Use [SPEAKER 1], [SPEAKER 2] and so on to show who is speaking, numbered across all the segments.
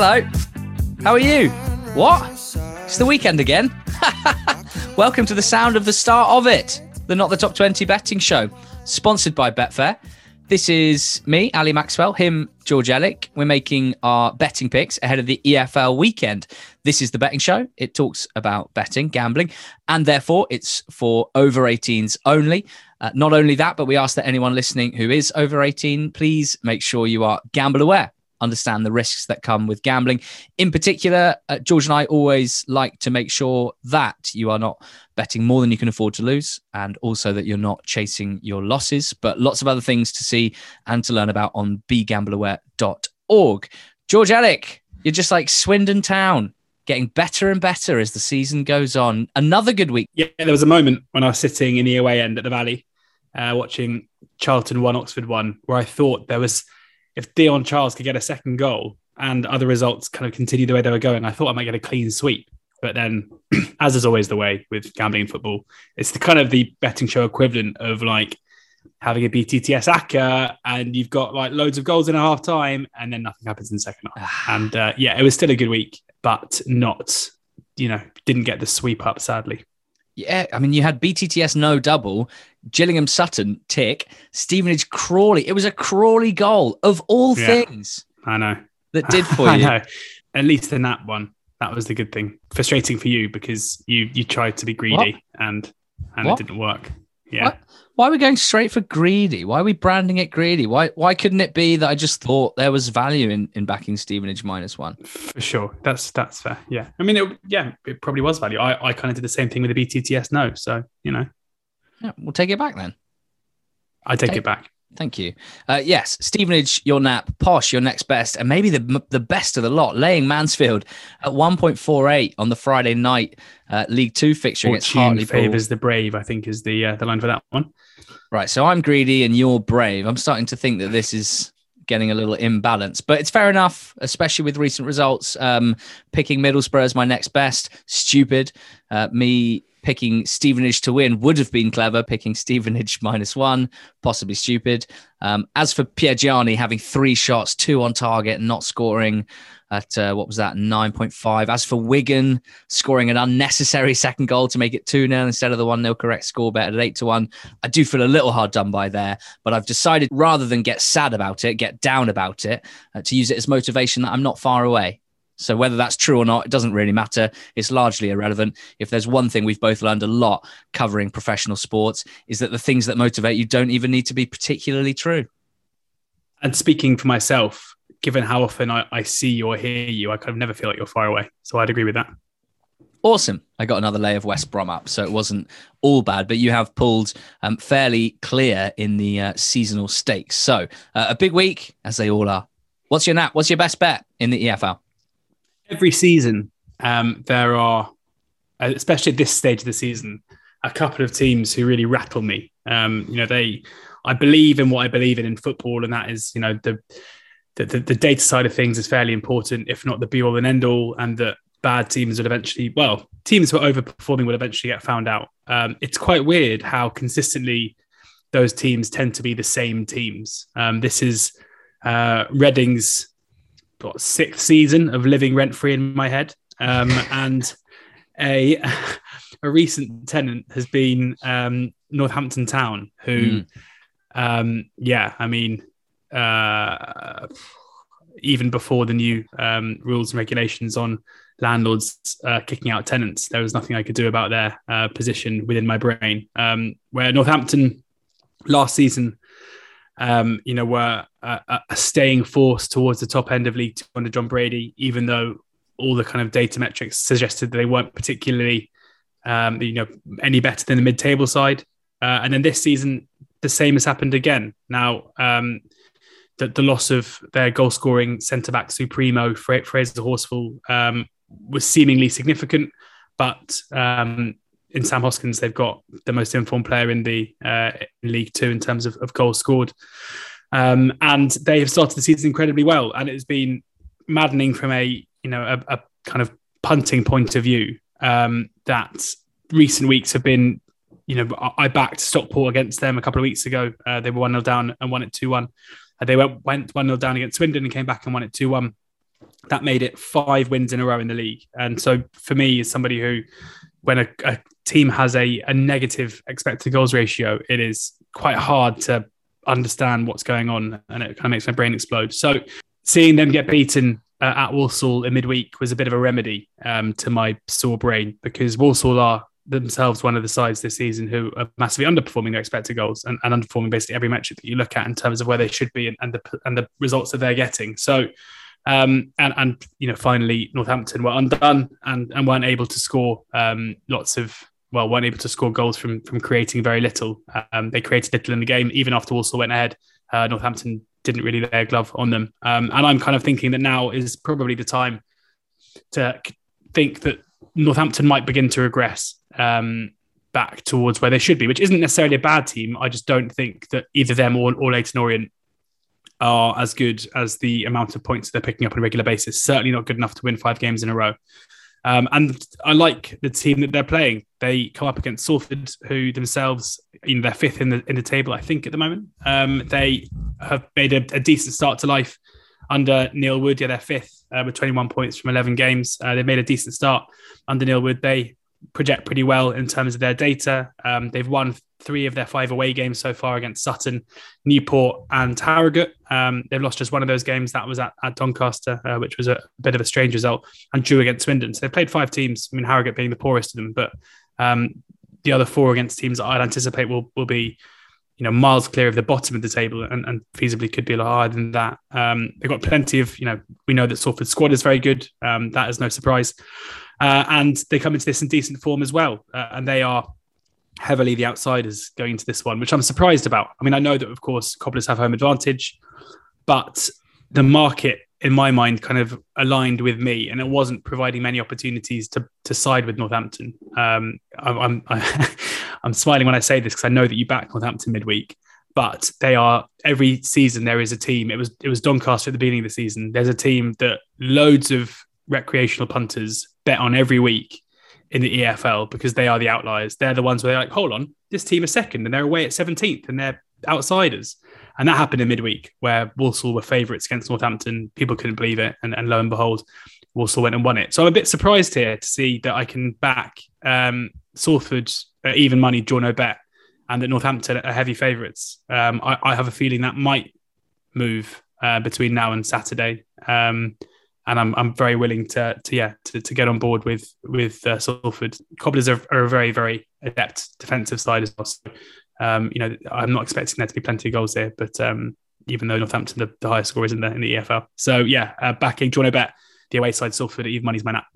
[SPEAKER 1] Hello. How are you? What? It's the weekend again. Welcome to the sound of the start of it, the Not the Top 20 betting show, sponsored by Betfair. This is me, Ali Maxwell, him, George Elek. We're making our betting picks ahead of the EFL weekend. This is the betting show. It talks about betting, gambling, and therefore it's for over 18s only. Uh, not only that, but we ask that anyone listening who is over 18, please make sure you are gamble aware understand the risks that come with gambling. In particular, uh, George and I always like to make sure that you are not betting more than you can afford to lose and also that you're not chasing your losses. But lots of other things to see and to learn about on begambleaware.org. George Elek, you're just like Swindon Town. Getting better and better as the season goes on. Another good week.
[SPEAKER 2] Yeah, there was a moment when I was sitting in the away end at the Valley, uh, watching Charlton one, Oxford one, where I thought there was if Dion Charles could get a second goal and other results kind of continue the way they were going, I thought I might get a clean sweep. But then, as is always the way with gambling in football, it's the kind of the betting show equivalent of like having a BTTS ACCA and you've got like loads of goals in a half time and then nothing happens in the second half. and uh, yeah, it was still a good week, but not, you know, didn't get the sweep up, sadly.
[SPEAKER 1] Yeah, I mean, you had BTTS no double, Gillingham Sutton tick, Stevenage Crawley. It was a Crawley goal of all yeah, things.
[SPEAKER 2] I know
[SPEAKER 1] that did for you.
[SPEAKER 2] At least in that one, that was the good thing. Frustrating for you because you you tried to be greedy what? and and what? it didn't work. Yeah.
[SPEAKER 1] What? Why are we going straight for greedy? Why are we branding it greedy? Why why couldn't it be that I just thought there was value in, in backing Stevenage minus one?
[SPEAKER 2] For sure. That's that's fair. Yeah. I mean it, yeah, it probably was value. I, I kind of did the same thing with the BTTS no. So, you know.
[SPEAKER 1] Yeah, we'll take it back then.
[SPEAKER 2] I take, take it back.
[SPEAKER 1] Thank you. Uh, yes, Stevenage, your nap, Posh, your next best, and maybe the the best of the lot, laying Mansfield at 1.48 on the Friday night uh, League Two fixture
[SPEAKER 2] against Hartlepool. favours the brave, I think, is the uh, the line for that one.
[SPEAKER 1] Right. So I'm greedy and you're brave. I'm starting to think that this is getting a little imbalanced, but it's fair enough, especially with recent results. Um, picking Middlesbrough as my next best, stupid. Uh, me picking Stevenage to win would have been clever. Picking Stevenage minus one, possibly stupid. Um, as for Piergianni having three shots, two on target, not scoring at uh, what was that 9.5. As for Wigan scoring an unnecessary second goal to make it 2 0 instead of the 1 0 correct score bet at 8 to 1, I do feel a little hard done by there. But I've decided rather than get sad about it, get down about it, uh, to use it as motivation that I'm not far away. So whether that's true or not, it doesn't really matter. It's largely irrelevant. If there's one thing we've both learned a lot covering professional sports, is that the things that motivate you don't even need to be particularly true.
[SPEAKER 2] And speaking for myself, given how often I, I see you or hear you, I kind of never feel like you're far away. So I'd agree with that.
[SPEAKER 1] Awesome. I got another lay of West Brom up, so it wasn't all bad, but you have pulled um, fairly clear in the uh, seasonal stakes. So uh, a big week, as they all are. What's your nap? What's your best bet in the EFL?
[SPEAKER 2] Every season um, there are, especially at this stage of the season, a couple of teams who really rattle me. Um, you know, they, I believe in what I believe in in football, and that is, you know, the, the the, data side of things is fairly important, if not the be all and end all, and that bad teams will eventually, well, teams who are overperforming will eventually get found out. Um, it's quite weird how consistently those teams tend to be the same teams. Um, this is uh, Reading's what, sixth season of living rent free in my head. Um, and a a recent tenant has been um, Northampton Town, who, mm. um, yeah, I mean, uh, even before the new um, rules and regulations on landlords uh, kicking out tenants, there was nothing I could do about their uh, position within my brain. Um, where Northampton last season um, you know, were a, a, staying force towards the top end of League under John Brady, even though all the kind of data metrics suggested that they weren't particularly, um, you know, any better than the mid-table side. Uh, and then this season, the same has happened again. Now, um, the, the, loss of their goal-scoring centre-back Supremo Fraser Horsfall um, was seemingly significant, but um, in Sam Hoskins, they've got the most informed player in the uh, League Two in terms of, of goals scored. Um, and they have started the season incredibly well. And it's been maddening from a you know a, a kind of punting point of view um, that recent weeks have been. You know, I backed Stockport against them a couple of weeks ago. Uh, they were one 0 down and won it two one. Uh, they went went one 0 down against Swindon and came back and won it two one. that made it five wins in a row in the league. And so for me, as somebody who, when a, a team has a, a negative expected goals ratio, it is quite hard to understand what's going on, and it kind of makes my brain explode. So seeing them get beaten uh, at Walsall in midweek was a bit of a remedy um, to my sore brain because Walsall are themselves one of the sides this season who are massively underperforming their expected goals and, and underperforming basically every metric that you look at in terms of where they should be and, and the and the results that they're getting. So um, and and you know finally Northampton were undone and and weren't able to score um, lots of well weren't able to score goals from from creating very little. Um, they created little in the game even after Walsall went ahead. Uh, Northampton didn't really lay a glove on them, um, and I'm kind of thinking that now is probably the time to think that Northampton might begin to regress um, back towards where they should be, which isn't necessarily a bad team. I just don't think that either them or, or Leyton Orient are as good as the amount of points they're picking up on a regular basis. Certainly not good enough to win five games in a row. Um, and I like the team that they're playing. They come up against Salford, who themselves, you know, they're fifth in the in the table, I think, at the moment. Um, they have made a, a, decent start to life under Neil Wood. Yeah, they're fifth uh, with 21 points from 11 games. Uh, they've made a decent start under Neil Wood. They project pretty well in terms of their data. Um, they've won three of their five away games so far against Sutton, Newport, and Harrogate. Um, they've lost just one of those games. That was at, at Doncaster, uh, which was a bit of a strange result, and drew against Swindon. So they've played five teams. I mean, Harrogate being the poorest of them, but um, the other four against teams that I'd anticipate will will be. You know, miles clear of the bottom of the table, and, and feasibly could be a lot higher than that. Um, they've got plenty of, you know, we know that Salford's squad is very good. Um, that is no surprise. Uh, and they come into this in decent form as well. Uh, and they are heavily the outsiders going into this one, which I'm surprised about. I mean, I know that, of course, Cobblers have home advantage, but the market, in my mind, kind of aligned with me, and it wasn't providing many opportunities to to side with Northampton. Um, I'm I'm, I'm smiling when I say this because I know that you back Northampton midweek, but they are every season there is a team. It was it was Doncaster at the beginning of the season. There's a team that loads of recreational punters bet on every week in the EFL because they are the outliers. They're the ones where they're like, hold on, this team is second and they're away at 17th and they're outsiders. And that happened in midweek where Walsall were favourites against Northampton. People couldn't believe it. And, and lo and behold, Walsall went and won it. So I'm a bit surprised here to see that I can back um, Salford at even money, draw no bet, and that Northampton are heavy favourites. Um, I, I, have a feeling that might move uh, between now and Saturday. Um, and I'm I'm very willing to to yeah to, to get on board with with uh, Salford. Cobblers are, are, a very very adept defensive side as well. So, um, you know, I'm not expecting there to be plenty of goals there, but um, even though Northampton the, the highest scorers in the in the EFL, so yeah, uh, backing. Do you want to bet the away side Salford even money's man up?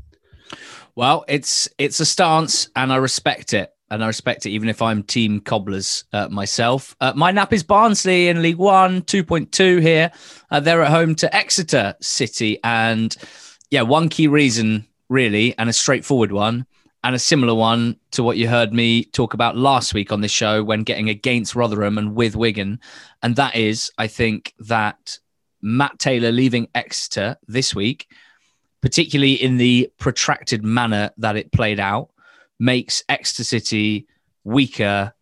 [SPEAKER 1] Well, it's it's a stance, and I respect it and I respect it, even if I'm team cobblers uh, myself. Uh, my nap is Barnsley in League One, 2.2 here. Uh, they're at home to Exeter City. And yeah, one key reason, really, and a straightforward one, and a similar one to what you heard me talk about last week on this show when getting against Rotherham and with Wigan. And that is, I think that Matt Taylor leaving Exeter this week, particularly in the protracted manner that it played out, makes Exeter City weaker,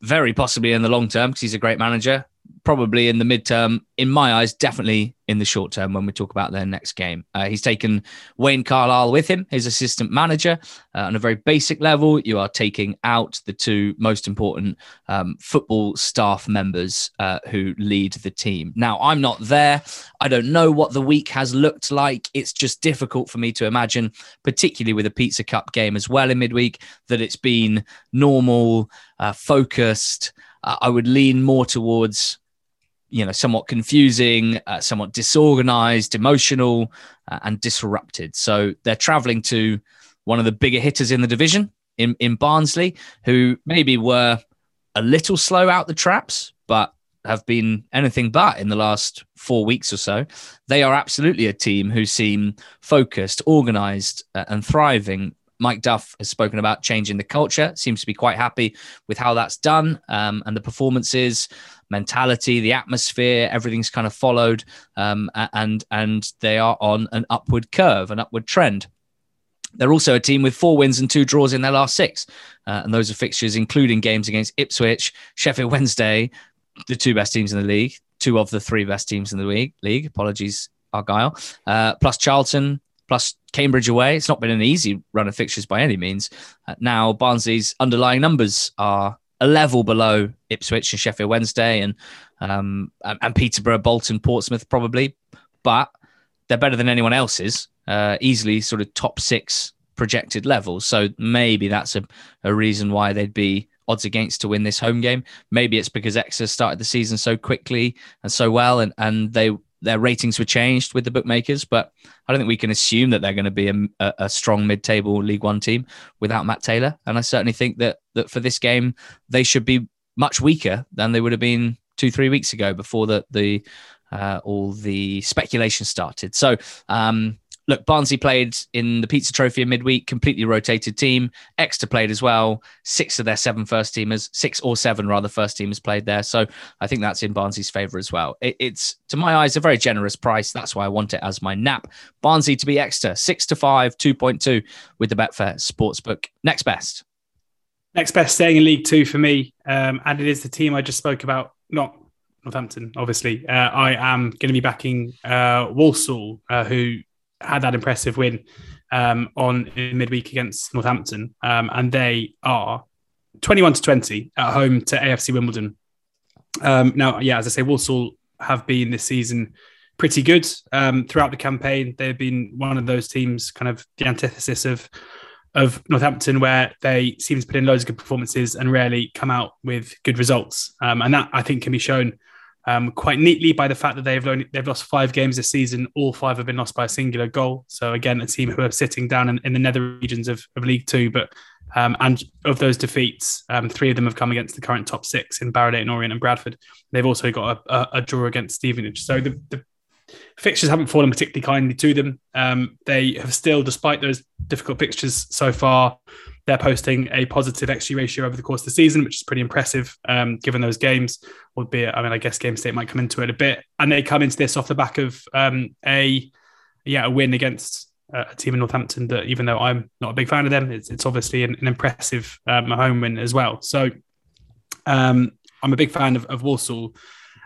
[SPEAKER 1] very possibly in the long term because he's a great manager. Probably in the midterm, in my eyes, definitely in the short term when we talk about their next game. Uh, he's taken Wayne Carlisle with him, his assistant manager. Uh, on a very basic level, you are taking out the two most important um, football staff members uh, who lead the team. Now, I'm not there. I don't know what the week has looked like. It's just difficult for me to imagine, particularly with a Pizza Cup game as well in midweek, that it's been normal, uh, focused. Uh, I would lean more towards you know, somewhat confusing, uh, somewhat disorganized, emotional, uh, and disrupted. So they're traveling to one of the bigger hitters in the division in, in Barnsley, who maybe were a little slow out the traps, but have been anything but in the last four weeks or so. They are absolutely a team who seem focused, organized, uh, and thriving. Mike Duff has spoken about changing the culture, seems to be quite happy with how that's done um, and the performances mentality, the atmosphere, everything's kind of followed, um, and and they are on an upward curve, an upward trend. They're also a team with four wins and two draws in their last six, uh, and those are fixtures including games against Ipswich, Sheffield Wednesday, the two best teams in the league, two of the three best teams in the league. League, apologies Argyle, uh, plus Charlton, plus Cambridge away. It's not been an easy run of fixtures by any means. Uh, now Barnsley's underlying numbers are a level below Ipswich and Sheffield Wednesday and um, and Peterborough, Bolton, Portsmouth probably, but they're better than anyone else's. Uh, easily sort of top six projected levels. So maybe that's a, a reason why they'd be odds against to win this home game. Maybe it's because Exeter started the season so quickly and so well, and and they their ratings were changed with the bookmakers. But I don't think we can assume that they're going to be a, a, strong mid-table League One team without Matt Taylor. And I certainly think that that for this game they should be much weaker than they would have been two three weeks ago before the the uh, all the speculation started. So um, look, Barnsley played in the Pizza Trophy in midweek, completely rotated team. Exeter played as well. Six of their seven first teamers, six or seven rather, first teamers played there. So I think that's in Barnsley's favour as well. It, it's, to my eyes, a very generous price. That's why I want it as my nap. Barnsley to be Exeter, six to five, 2.2 with the Betfair Sportsbook. Next best.
[SPEAKER 2] Next best staying in League Two for me. Um, and it is the team I just spoke about, not Northampton, obviously. Uh, I am going to be backing uh, Walsall, uh, who had that impressive win um, on midweek against Northampton, um, and they are 21 to 20 at home to AFC Wimbledon. Um, now, yeah, as I say, Walsall have been this season pretty good um, throughout the campaign. They've been one of those teams, kind of the antithesis of of Northampton, where they seem to put in loads of good performances and rarely come out with good results. Um, and that I think can be shown um, quite neatly by the fact that they've only they've lost five games this season. All five have been lost by a singular goal. So again, a team who are sitting down in, in the nether regions of, of League Two. But um, and of those defeats, um, three of them have come against the current top six in Barrow-Leyton Orient and Bradford. They've also got a, a, a draw against Stevenage. So the, the, fixtures haven't fallen particularly kindly to them. Um, they have still, despite those difficult fixtures so far, they're posting a positive XG ratio over the course of the season, which is pretty impressive um, given those games. Albeit, I mean, I guess Game State might come into it a bit, and they come into this off the back of um, a yeah a win against uh, a team in Northampton that, even though I'm not a big fan of them, it's, it's obviously an, an impressive um, home win as well. So um, I'm a big fan of, of Walsall,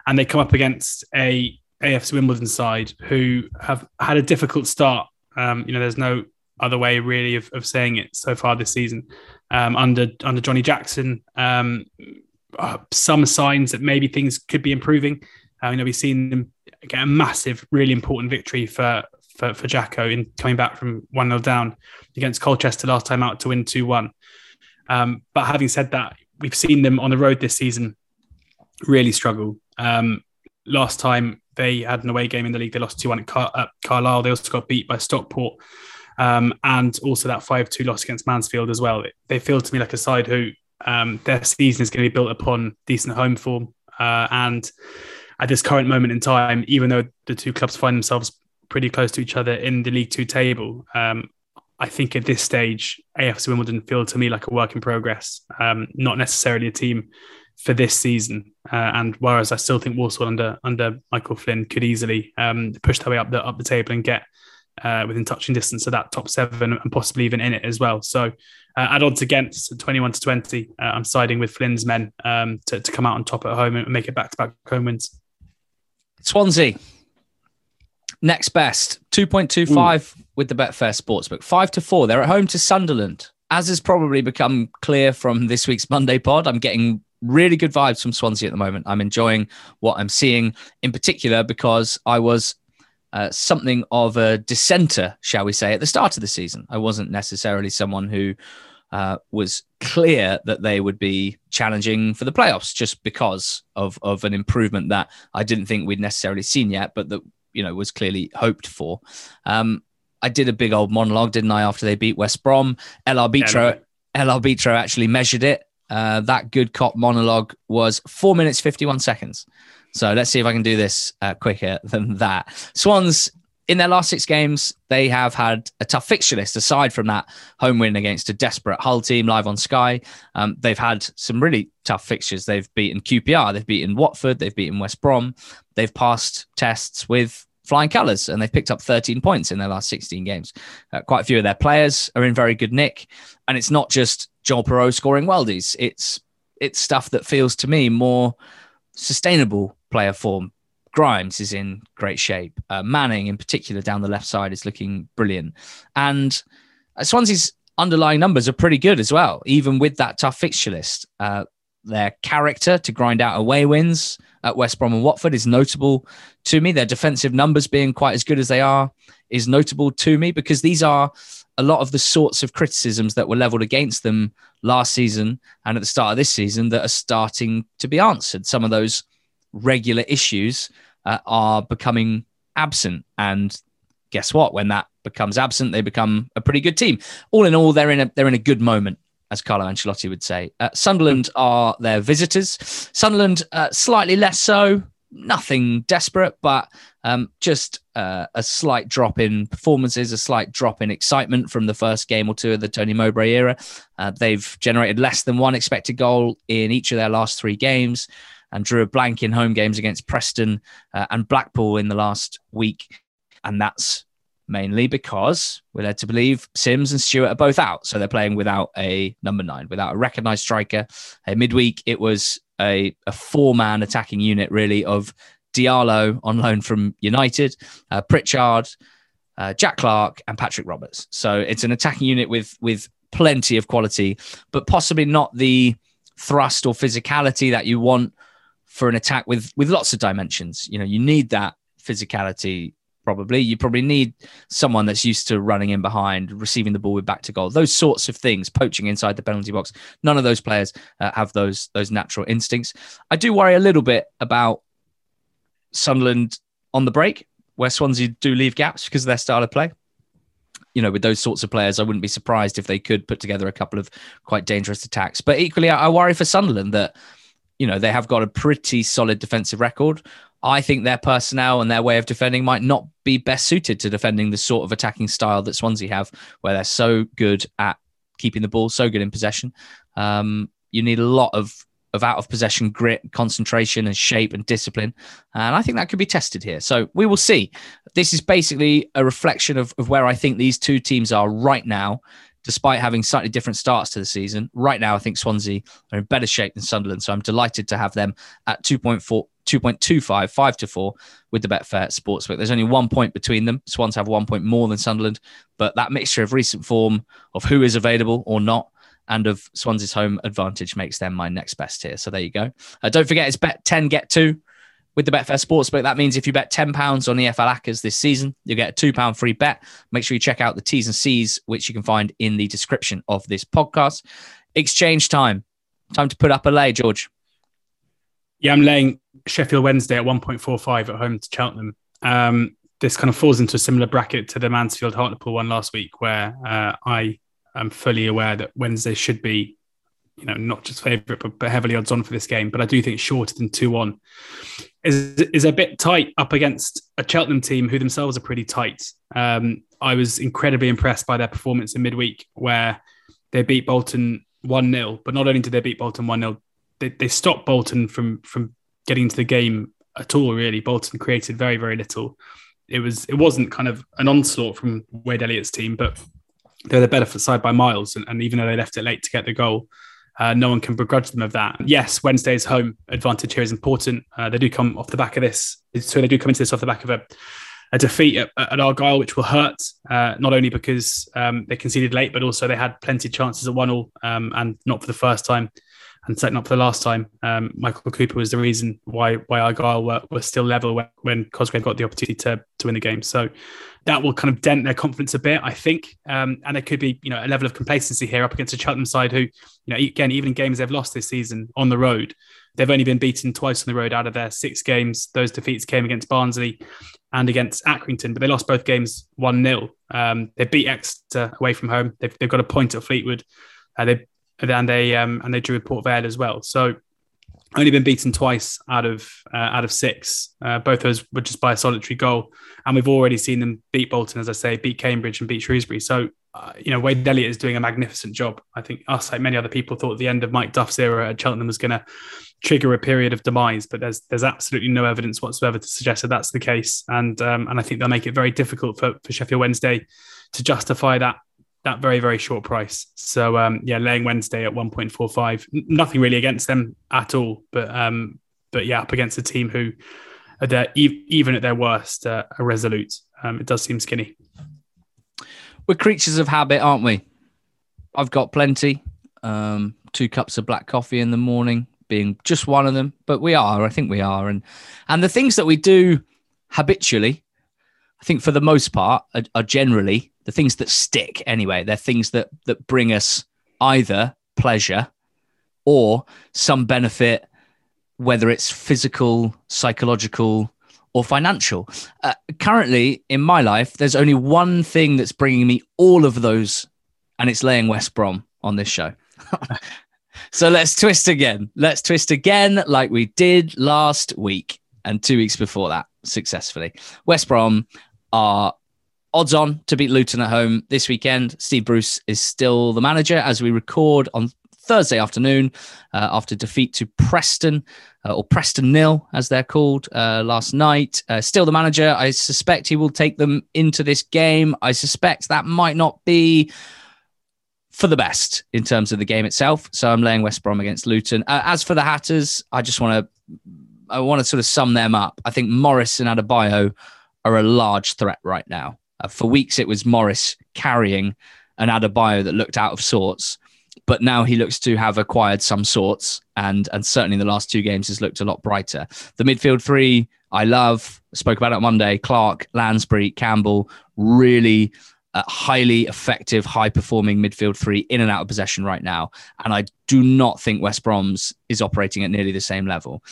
[SPEAKER 2] and they come up against a AFC Wimbledon side who have had a difficult start. Um, you know, there's no other way really of, of saying it so far this season. Um, under under Johnny Jackson, um, uh, some signs that maybe things could be improving. Uh, you know, we've seen them get a massive, really important victory for for, for Jacko in coming back from one 0 down against Colchester last time out to win two one. Um, but having said that, we've seen them on the road this season really struggle. Um, last time they had an away game in the league, they lost 2 1 at, Car- at Carlisle. They also got beat by Stockport um, and also that 5 2 loss against Mansfield as well. They feel to me like a side who um, their season is going to be built upon decent home form. Uh, and at this current moment in time, even though the two clubs find themselves pretty close to each other in the League Two table, um, I think at this stage, AFC Wimbledon feel to me like a work in progress, um, not necessarily a team for this season. Uh, and whereas I still think Walsall under under Michael Flynn could easily um, push their way up the up the table and get uh, within touching distance of that top seven and possibly even in it as well. So uh, at odds against 21 to 20, uh, I'm siding with Flynn's men um, to, to come out on top at home and make it back to back home wins.
[SPEAKER 1] Swansea. Next best, 2.25 Ooh. with the Betfair Sportsbook, 5 to 4. They're at home to Sunderland. As has probably become clear from this week's Monday pod, I'm getting really good vibes from Swansea at the moment. I'm enjoying what I'm seeing, in particular because I was uh, something of a dissenter, shall we say, at the start of the season. I wasn't necessarily someone who uh, was clear that they would be challenging for the playoffs just because of of an improvement that I didn't think we'd necessarily seen yet, but that you know was clearly hoped for. Um, I did a big old monologue, didn't I, after they beat West Brom? El Arbitro, yeah, El Arbitro actually measured it. Uh, that good cop monologue was four minutes, 51 seconds. So let's see if I can do this uh, quicker than that. Swans, in their last six games, they have had a tough fixture list aside from that home win against a desperate Hull team live on Sky. Um, they've had some really tough fixtures. They've beaten QPR, they've beaten Watford, they've beaten West Brom. They've passed tests with flying colours and they've picked up 13 points in their last 16 games. Uh, quite a few of their players are in very good nick. And it's not just Joel Piroe scoring worldies, it's, it's stuff that feels to me more sustainable player form. Grimes is in great shape. Uh, Manning, in particular, down the left side, is looking brilliant. And uh, Swansea's underlying numbers are pretty good as well, even with that tough fixture list. Uh, their character to grind out away wins at West Brom and Watford is notable to me. Their defensive numbers being quite as good as they are is notable to me because these are a lot of the sorts of criticisms that were leveled against them last season and at the start of this season that are starting to be answered. Some of those regular issues uh, are becoming absent. And guess what? When that becomes absent, they become a pretty good team. All in all, they're in a they're in a good moment, as Carlo Ancelotti would say. Uh, Sunderland are their visitors. Sunderland uh, slightly less so. Nothing desperate, but um, just uh, a slight drop in performances, a slight drop in excitement from the first game or two of the Tony Mowbray era. Uh, they've generated less than one expected goal in each of their last three games and drew a blank in home games against Preston uh, and Blackpool in the last week. And that's mainly because we're led to believe Simms and Stewart are both out. So they're playing without a number nine, without a recognised striker. A midweek, it was a, a four man attacking unit, really, of Diallo on loan from United, uh, Pritchard, uh, Jack Clarke, and Patrick Roberts. So it's an attacking unit with with plenty of quality, but possibly not the thrust or physicality that you want for an attack with with lots of dimensions. You know, you need that physicality. Probably, you probably need someone that's used to running in behind, receiving the ball with back to goal. Those sorts of things, poaching inside the penalty box. None of those players uh, have those those natural instincts. I do worry a little bit about Sunderland on the break, where Swansea do leave gaps because of their style of play you know, with those sorts of players, I wouldn't be surprised if they could put together a couple of quite dangerous attacks. But equally, I, worry for Sunderland that you know, they have got a pretty solid defensive record. I think their personnel and their way of defending might not be best suited to defending the sort of attacking style that Swansea have, where they're so good at keeping the ball, so good in possession. Um, you need a lot of of out of possession grit, concentration, and shape and discipline. And I think that could be tested here. So we will see. This is basically a reflection of, of where I think these two teams are right now despite having slightly different starts to the season. Right now, I think Swansea are in better shape than Sunderland. So I'm delighted to have them at 2.4. 2.25, 5 to 4 with the Betfair Sportsbook. There's only one point between them. Swans have one point more than Sunderland, but that mixture of recent form, of who is available or not, and of Swansea's home advantage makes them my next best here. So there you go. Uh, don't forget, it's bet 10, get two with the Betfair Sportsbook. That means if you bet £10 on EFL Accas this season, you get a £2 free bet. Make sure you check out the T's and C's, which you can find in the description of this podcast. Exchange time. Time to put up a lay, George.
[SPEAKER 2] Yeah, I'm laying Sheffield Wednesday at 1.45 at home to Cheltenham. Um, this kind of falls into a similar bracket to the Mansfield Hartlepool one last week, where uh, I am fully aware that Wednesday should be you know, not just favourite, but, but heavily odds on for this game. But I do think shorter than 2 1 is, is a bit tight up against a Cheltenham team who themselves are pretty tight. Um, I was incredibly impressed by their performance in midweek, where they beat Bolton 1 0. But not only did they beat Bolton 1 0, they, they stopped Bolton from, from getting into the game at all, really. Bolton created very, very little. It was it wasn't kind of an onslaught from Wade Elliott's team, but they're the better side by miles. And, and, even though they left it late to get the goal, uh, no one can begrudge them of that. Yes, Wednesday's home advantage here is important. Uh, they do come off the back of this, so they do come into this off the back of a, a defeat at, at, Argyle, which will hurt. Uh, not only because um, they conceded late, but also they had plenty of chances at one all, um, and not for the first time and certainly up for the last time. Um, Michael Cooper was the reason why why Argyle were, were still level when, when Cosgrave got the opportunity to, to win the game. So that will kind of dent their confidence a bit, I think. Um, and there could be, you know, a level of complacency here up against a Cheltenham side who, you know, again, even in games they've lost this season on the road, they've only been beaten twice on the road out of their six games. Those defeats came against Barnsley and against Accrington, but they lost both games 1 0. Um, they beat Exeter away from home. They've, they've got a point at Fleetwood. Uh, they and they um, and they drew with Port Vale as well. So only been beaten twice out of uh, out of six. Uh, both those were just by a solitary goal, and we've already seen them beat Bolton, as I say, beat Cambridge and beat Shrewsbury. So uh, you know Wade Elliott is doing a magnificent job. I think us, like many other people, thought the end of Mike Duff's era at Cheltenham was going to trigger a period of demise, but there's there's absolutely no evidence whatsoever to suggest that that's the case, and um, and I think they'll make it very difficult for, for Sheffield Wednesday to justify that that very very short price. So um, yeah, laying Wednesday at 1.45. Nothing really against them at all, but um, but yeah, up against a team who are their even at their worst, uh, are resolute. Um, it does seem skinny.
[SPEAKER 1] We're creatures of habit, aren't we? I've got plenty. Um, two cups of black coffee in the morning being just one of them, but we are. I think we are, and and the things that we do habitually, I think for the most part, are, are generally the things that stick. Anyway, they're things that that bring us either pleasure or some benefit, whether it's physical, psychological, or financial. Uh, currently, in my life, there's only one thing that's bringing me all of those, and it's laying West Brom on this show. so let's twist again. Let's twist again, like we did last week and two weeks before that successfully. West Brom are odds on to beat Luton at home this weekend. Steve Bruce is still the manager as we record on Thursday afternoon uh, after defeat to Preston uh, or Preston nil as they're called uh, last night. Uh, still the manager. I suspect he will take them into this game. I suspect that might not be for the best in terms of the game itself. So I'm laying West Brom against Luton. Uh, as for the Hatters, I just want to I want to sort of sum them up. I think Morris and Adebayo are a large threat right now. Uh, for weeks, it was Morris carrying an Adebayo that looked out of sorts, but now he looks to have acquired some sorts, and and certainly in the last two games has looked a lot brighter. The midfield three, I love. spoke about it Monday. Clark, Lansbury, Campbell, really uh, highly effective, high performing midfield three in and out of possession right now. And I do not think West Brom's is operating at nearly the same level.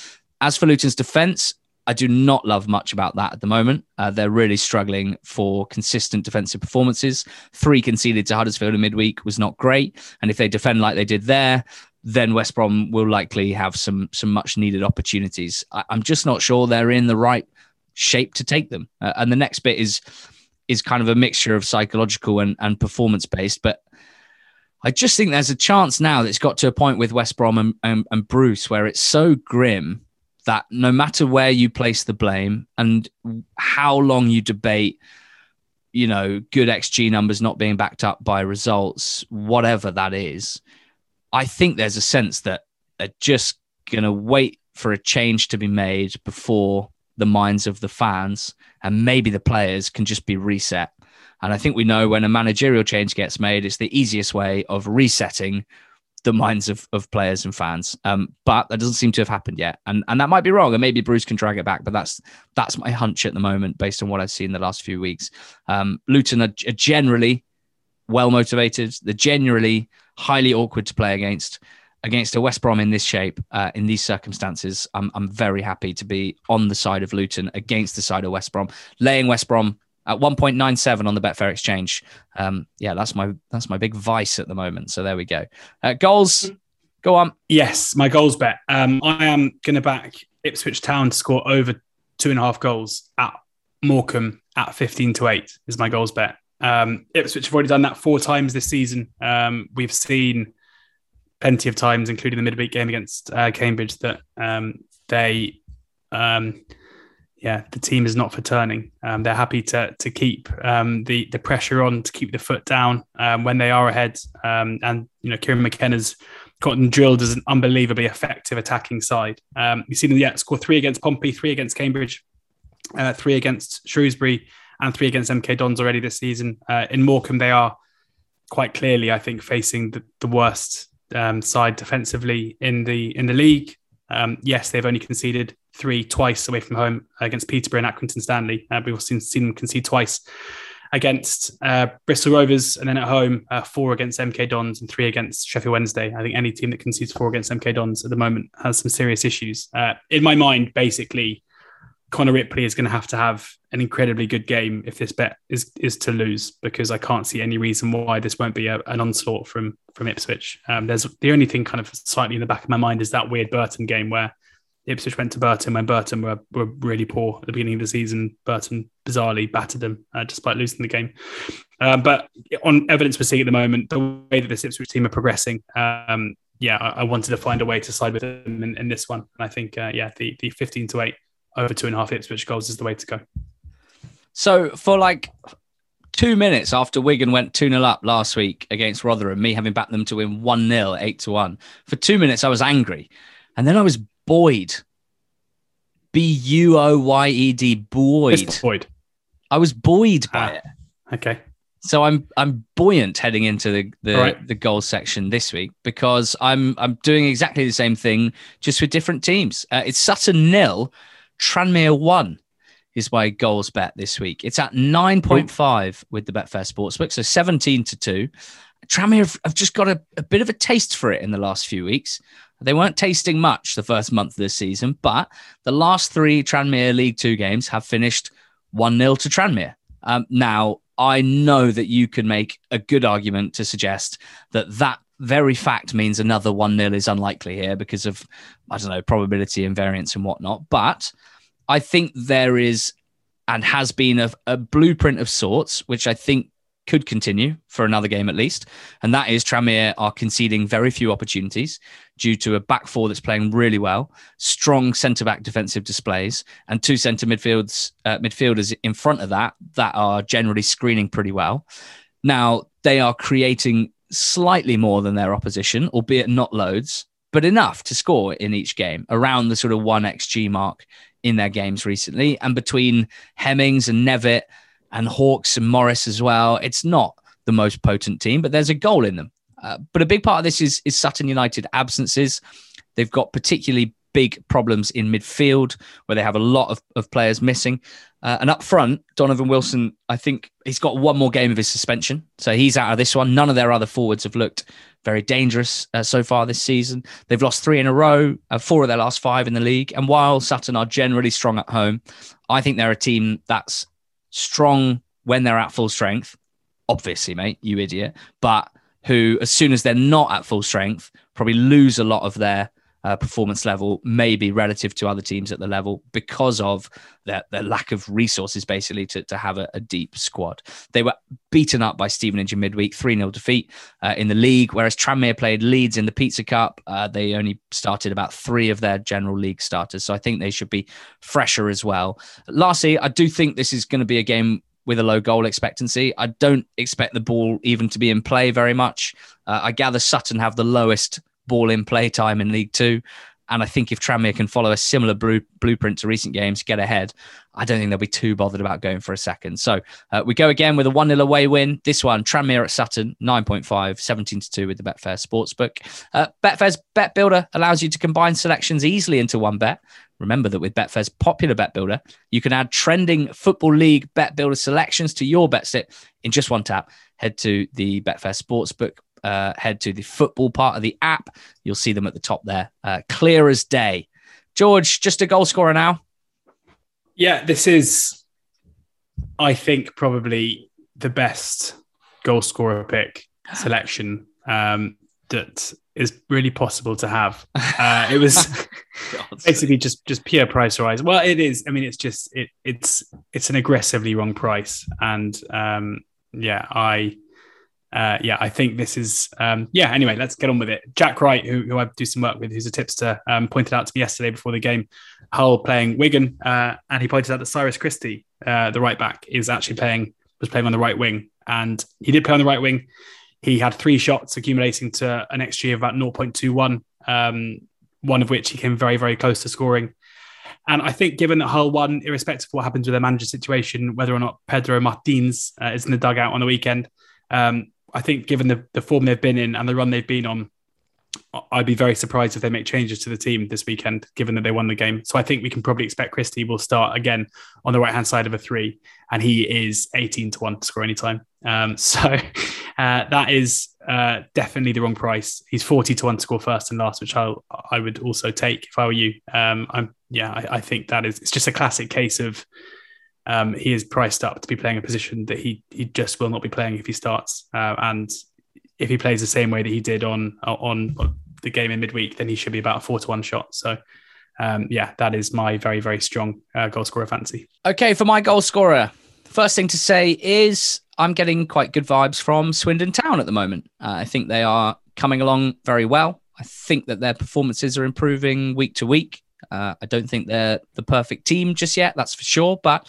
[SPEAKER 1] As for Luton's defence, I do not love much about that at the moment. Uh, they're really struggling for consistent defensive performances. Three conceded to Huddersfield in midweek was not great, and if they defend like they did there, then West Brom will likely have some some much needed opportunities. I, am just not sure they're in the right shape to take them. Uh, and the next bit is is kind of a mixture of psychological and, and performance based, but I just think there's a chance now that it's got to a point with West Brom and, and, and Bruce where it's so grim that no matter where you place the blame and how long you debate, you know, good XG numbers not being backed up by results, whatever that is, I think there's a sense that they're just going to wait for a change to be made before the minds of the fans and maybe the players can just be reset. And I think we know when a managerial change gets made, it's the easiest way of resetting the minds of, of players and fans. Um, but that doesn't seem to have happened yet. And and that might be wrong. And maybe Bruce can drag it back, but that's that's my hunch at the moment based on what I've seen the last few weeks. Um, Luton are, are generally well motivated. They're generally highly awkward to play against. Against a West Brom in this shape, uh, in these circumstances, I'm, I'm very happy to be on the side of Luton against the side of West Brom, laying West Brom at 1.97 on the Betfair exchange. Um, yeah, that's my that's my big vice at the moment. So there we go. Uh, goals, go on.
[SPEAKER 2] Yes, my goals bet. Um, I am going to back Ipswich Town to score over two and a half goals at Morecambe at 15 to 8 is my goals bet. Um, Ipswich have already done that four times this season. Um, we've seen plenty of times, including the midweek game against uh, Cambridge, that um, they um, yeah, the team is not for turning. Um, they're happy to to keep um, the the pressure on, to keep the foot down um, when they are ahead. Um, and you know, Kieran McKenna's gotten drilled as an unbelievably effective attacking side. Um, you've seen them yet score three against Pompey, three against Cambridge, uh, three against Shrewsbury, and three against MK Dons already this season. Uh, in Morecambe, they are quite clearly, I think, facing the, the worst um, side defensively in the in the league. Yes, they've only conceded three twice away from home against Peterborough and Accrington Stanley. Uh, we've seen, seen them concede twice against uh, Bristol Rovers and then at home, uh, four against MK Dons and three against Sheffield Wednesday. I think any team that concedes four against MK Dons at the moment has some serious issues. Uh, in my mind, basically, Connor Ripley is going to have to have an incredibly good game if this bet is is to lose because I can't see any reason why this won't be a, an onslaught from from Ipswich. Um, there's the only thing kind of slightly in the back of my mind is that weird Burton game where Ipswich went to Burton when Burton were, were really poor at the beginning of the season. Burton bizarrely battered them uh, despite losing the game. Uh, but on evidence we're seeing at the moment, the way that this Ipswich team are progressing, um, yeah, I, I, wanted to find a way to side with them in, in this one. And I think, uh, yeah, the, the 15 to 8 over two and a half Ipswich goals is the way to go.
[SPEAKER 1] So for like two minutes after Wigan went 2 0 up last week against Rotherham, me having backed them to win 1 0, 8 to 1, for two minutes I was angry. And then I was buoyed B U O Y E D. Buoyed.
[SPEAKER 2] Boyd.
[SPEAKER 1] I was buoyed by
[SPEAKER 2] Ah.
[SPEAKER 1] it.
[SPEAKER 2] Okay.
[SPEAKER 1] So I'm I'm buoyant heading into the the,
[SPEAKER 2] right.
[SPEAKER 1] the goals section this week because I'm I'm doing exactly the same thing just with different teams. Uh, it's Sutton nil, Tranmere one is my goals bet this week. It's at nine point five with the Betfair Sportsbook, so seventeen to two. Tranmere have, have just got a, a bit of a taste for it in the last few weeks. They weren't tasting much the first month of this season, but the last three Tranmere League Two games have finished 1 0 to Tranmere. Um, now, I know that you can make a good argument to suggest that that very fact means another 1 0 is unlikely here because of, I don't know, probability and variance and whatnot. But I think there is and has been a, a blueprint of sorts, which I think could continue for another game at least. And that is Tranmere are conceding very few opportunities due to a back four that's playing really well, strong centre back defensive displays, and two centre midfields uh, midfielders in front of that that are generally screening pretty well. Now they are creating slightly more than their opposition, albeit not loads, but enough to score in each game around the sort of one xg mark in their games recently. And between Hemmings and Nevitt and Hawkes and Morris as well, it's not the most potent team, but there's a goal in them. Uh, but a big part of this is, is Sutton United absences. They've got particularly big problems in midfield where they have a lot of, of players missing. Uh, and up front, Donovan Wilson, I think he's got one more game of his suspension. So he's out of this one. None of their other forwards have looked very dangerous uh, so far this season. They've lost three in a row, uh, four of their last five in the league. And while Sutton are generally strong at home, I think they're a team that's strong when they're at full strength. Obviously, mate, you idiot. But who, as soon as they're not at full strength, probably lose a lot of their uh, performance level, maybe relative to other teams at the level, because of their, their lack of resources, basically, to, to have a, a deep squad. They were beaten up by Stevenage in midweek, 3 0 defeat uh, in the league, whereas Tranmere played Leeds in the Pizza Cup. Uh, they only started about three of their general league starters. So I think they should be fresher as well. Lastly, I do think this is going to be a game with a low goal expectancy. I don't expect the ball even to be in play very much. Uh, I gather Sutton have the lowest ball in play time in League Two. And I think if Tranmere can follow a similar blueprint to recent games, get ahead, I don't think they'll be too bothered about going for a second. So uh, we go again with a 1 0 away win. This one, Tranmere at Sutton, 9.5, 17 to 2 with the Betfair Sportsbook. Uh, Betfair's Bet Builder allows you to combine selections easily into one bet. Remember that with Betfair's popular bet builder, you can add trending football league bet builder selections to your bet slip in just one tap. Head to the Betfair Sportsbook, uh, head to the football part of the app. You'll see them at the top there, uh, clear as day. George, just a goal scorer now.
[SPEAKER 2] Yeah, this is, I think, probably the best goal scorer pick selection um, that is really possible to have. Uh, it was basically just just pure price rise. Well, it is. I mean, it's just it it's it's an aggressively wrong price, and um, yeah, I. Uh, yeah, I think this is. Um, yeah, anyway, let's get on with it. Jack Wright, who, who I do some work with, who's a tipster, um, pointed out to me yesterday before the game, Hull playing Wigan, uh, and he pointed out that Cyrus Christie, uh, the right back, is actually playing was playing on the right wing, and he did play on the right wing. He had three shots accumulating to an XG of about 0.21, um, one of which he came very, very close to scoring. And I think, given that Hull won, irrespective of what happens with their manager situation, whether or not Pedro Martins uh, is in the dugout on the weekend, um, I think, given the, the form they've been in and the run they've been on, I'd be very surprised if they make changes to the team this weekend, given that they won the game. So I think we can probably expect Christie will start again on the right hand side of a three, and he is 18 to 1 to score anytime. Um, so uh, that is uh, definitely the wrong price. He's 40 to 1 to score first and last, which I I would also take if I were you. Um, I'm yeah, I, I think that is it's just a classic case of um, he is priced up to be playing a position that he he just will not be playing if he starts. Uh, and if he plays the same way that he did on on the game in midweek, then he should be about a four to one shot. So. Um, yeah, that is my very, very strong uh, goal scorer fancy.
[SPEAKER 1] Okay, for my goal scorer, first thing to say is I'm getting quite good vibes from Swindon Town at the moment. Uh, I think they are coming along very well. I think that their performances are improving week to week. Uh, I don't think they're the perfect team just yet, that's for sure. But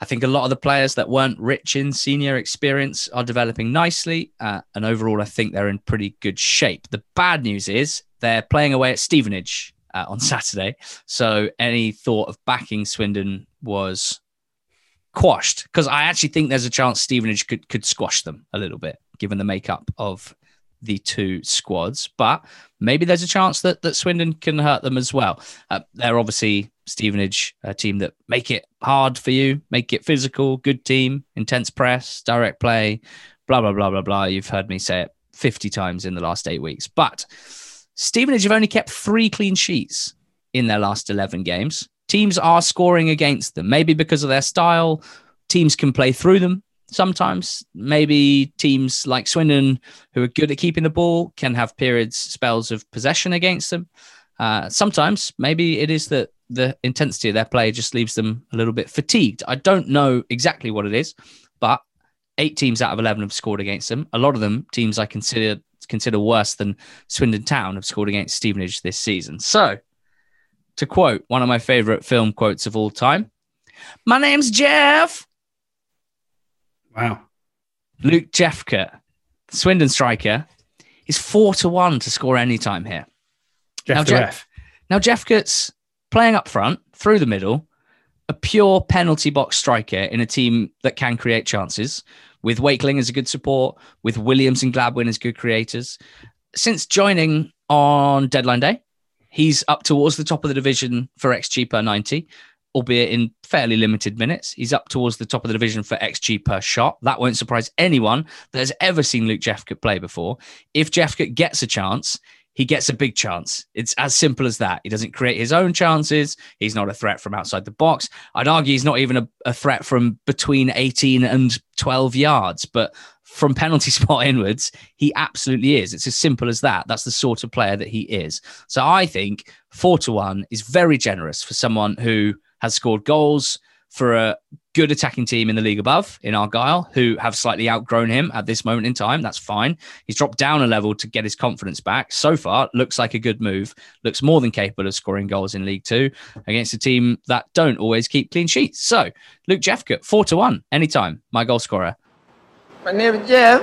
[SPEAKER 1] I think a lot of the players that weren't rich in senior experience are developing nicely. Uh, and overall, I think they're in pretty good shape. The bad news is they're playing away at Stevenage. uh, on Saturday. So any thought of backing Swindon was quashed because I actually think there's a chance Stevenage could could squash them a little bit given the makeup of the two squads. But maybe there's a chance that that Swindon can hurt them as well. Uh, they're obviously Stevenage, a team that make it hard for you, make it physical, good team, intense press, direct play, blah blah blah blah blah. You've heard me say it 50 times in the last eight weeks, but. Stevenage have only kept three clean sheets in their last 11 games teams are scoring against them. Maybe because of their style, teams can play through them sometimes. Maybe teams like Swindon, who are good at keeping the ball, can have periods, spells of possession against them. Uh, sometimes, maybe it is that the intensity of their play just leaves them a little bit fatigued. I don't know exactly what it is, but eight teams out of 11 have scored against them. A lot of them, teams I consider consider worse than Swindon Town, have scored against Stevenage this season. So to quote one of my favorite film quotes of all time My name's Jeff.
[SPEAKER 2] Wow.
[SPEAKER 1] Luke Jephcott, Swindon striker, is four to one to score any time here.
[SPEAKER 2] Jeff
[SPEAKER 1] now, Jeff, now Jephcott's playing up front through the middle, a pure penalty box striker in a team that can create chances, with Wakeling as a good support, with Williams and Gladwin as good creators. Since joining on deadline day, He's up towards the top of the division for XG per 90, albeit in fairly limited minutes. He's up towards the top of the division for XG per shot. That won't surprise anyone that has ever seen Luke Jephcott play before. If Jephcott gets a chance, he gets a big chance. It's as simple as that. He doesn't create his own chances. He's not a threat from outside the box. I'd argue he's not even a, a threat from between 18 and 12 yards. But from penalty spot inwards, he absolutely is. It's as simple as that. That's the sort of player that he is. So I think four to one is very generous for someone who has scored goals for a good attacking team in the league above in Argyle, who have slightly outgrown him at this moment in time. That's fine. He's dropped down a level to get his confidence back. So far, looks like a good move. Looks more than capable of scoring goals in League Two against a team that don't always keep clean sheets. So, Luke Jephcott, four to one, anytime, my goal scorer.
[SPEAKER 3] My name is Jeff.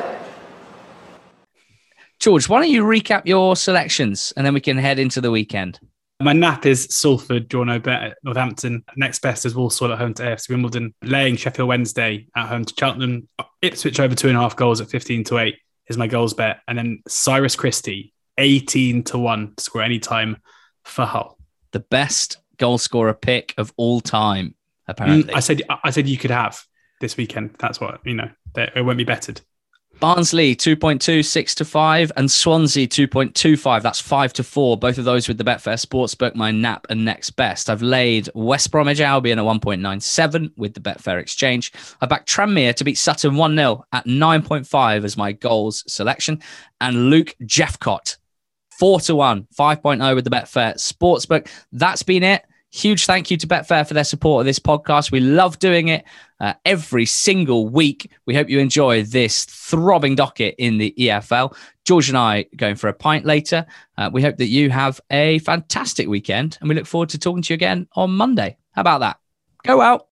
[SPEAKER 1] George, why don't you recap your selections and then we can head into the weekend?
[SPEAKER 2] My nap is Salford, draw no bet at Northampton. Next best is Walsall at home to AFC Wimbledon. Laying Sheffield Wednesday at home to Cheltenham. Ipswich over two and a half goals at 15 to 8 is my goals bet. And then Cyrus Christie, 18 to 1 to score any time for Hull.
[SPEAKER 1] The best goal scorer pick of all time, apparently.
[SPEAKER 2] Mm, I said I said you could have this weekend. That's what, you know, it won't be bettered.
[SPEAKER 1] Barnsley 2.2, 6 to 5, and Swansea 2.25. That's 5 to 4. Both of those with the Betfair Sportsbook, my nap and next best. I've laid West Bromwich Albion at 1.97 with the Betfair Exchange. I backed Tranmere to beat Sutton 1 0 at 9.5 as my goals selection. And Luke Jephcott 4 to 1, 5.0 with the Betfair Sportsbook. That's been it. Huge thank you to Betfair for their support of this podcast. We love doing it uh, every single week. We hope you enjoy this throbbing docket in the EFL. George and I going for a pint later. Uh, we hope that you have a fantastic weekend and we look forward to talking to you again on Monday. How about that? Go out.